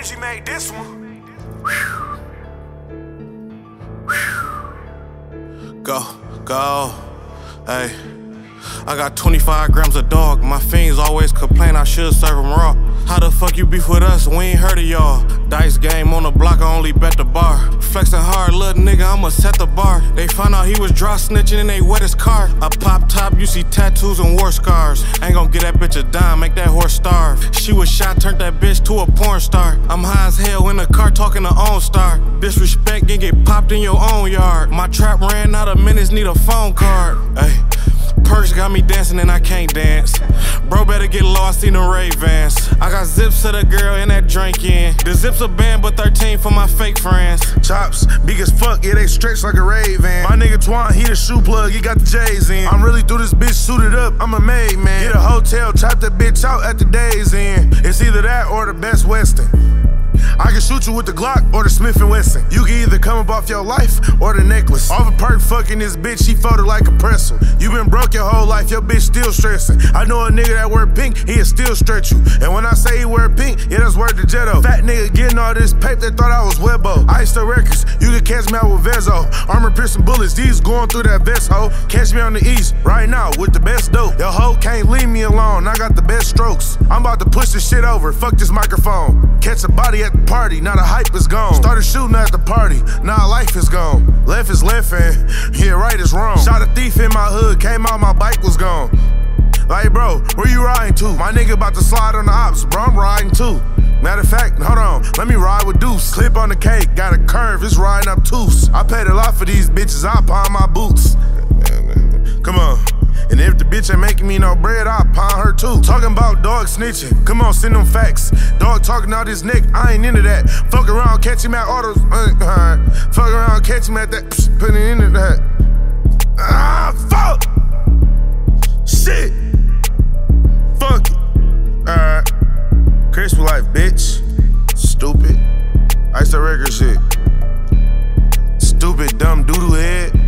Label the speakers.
Speaker 1: energy made this one.
Speaker 2: Go, go, hey. I got 25 grams of dog. My fiends always complain I should serve them raw. How the fuck you beef with us? We ain't heard of y'all. Dice game on the block, I only bet the bar. Flexing hard, little nigga, I'ma set the bar. They found out he was dry snitching and they wet his car. I pop top, you see tattoos and war scars. Ain't gon' get that bitch a dime, make that horse starve. She was shot, turned that bitch to a porn star. I'm high as hell in the car talking to own star. Disrespect can get popped in your own yard. My trap ran out of minutes, need a phone card. Hey. Perks got me dancing and I can't dance. Bro, better get lost in the Ray-Bans. I got zips to the girl and that drink in. The zips a band, but 13 for my fake friends.
Speaker 1: Chops, big as fuck, yeah, they stretch like a Ray-Ban. My nigga the shoe plug, he got the J's in. I'm really through this bitch suited up, I'm a made man. Get a hotel, chop that bitch out at the day's end. It's either that or the best Western. Shoot you with the Glock or the Smith & Wesson. You can either come up off your life or the necklace. Off a perk fucking this bitch, she folded like a pretzel. You been broke your whole life, your bitch still stressing. I know a nigga that wear pink, he'll still stretch you. And when I say he wear pink, yeah, that's word the Jetto. Fat nigga getting all this paper, they thought I was Webbo. Ice the records, you can catch me out with Vezo. Armor piercing bullets, these going through that vest hoe. Catch me on the east, right now, with the best dope. Your hoe can't leave me alone, I got the best strokes. I'm about to push this shit over, fuck this microphone. Catch a body at the party, now the hype is gone. Started shooting at the party, now life is gone. Left is left and yeah, right is wrong. Shot a thief in my hood, came out, my bike was gone. Like, bro, where you riding to? My nigga about to slide on the ops, bro, I'm riding too. Matter of fact, hold on, let me ride with Deuce. Clip on the cake, got a curve, it's riding up Toos. I paid a lot for these bitches, I pawn my boots. Bitch ain't making me no bread, I'll pawn her too. Talking about dog snitching. Come on, send them facts. Dog talking out his neck, I ain't into that. Fuck around, catch him at autos. Uh, uh, fuck around, catch him at that. Psh, put it into that. Ah, fuck! Shit! Fuck it. Alright. KrispyLife, bitch. Stupid. Ice the record shit. Stupid, dumb doodle head.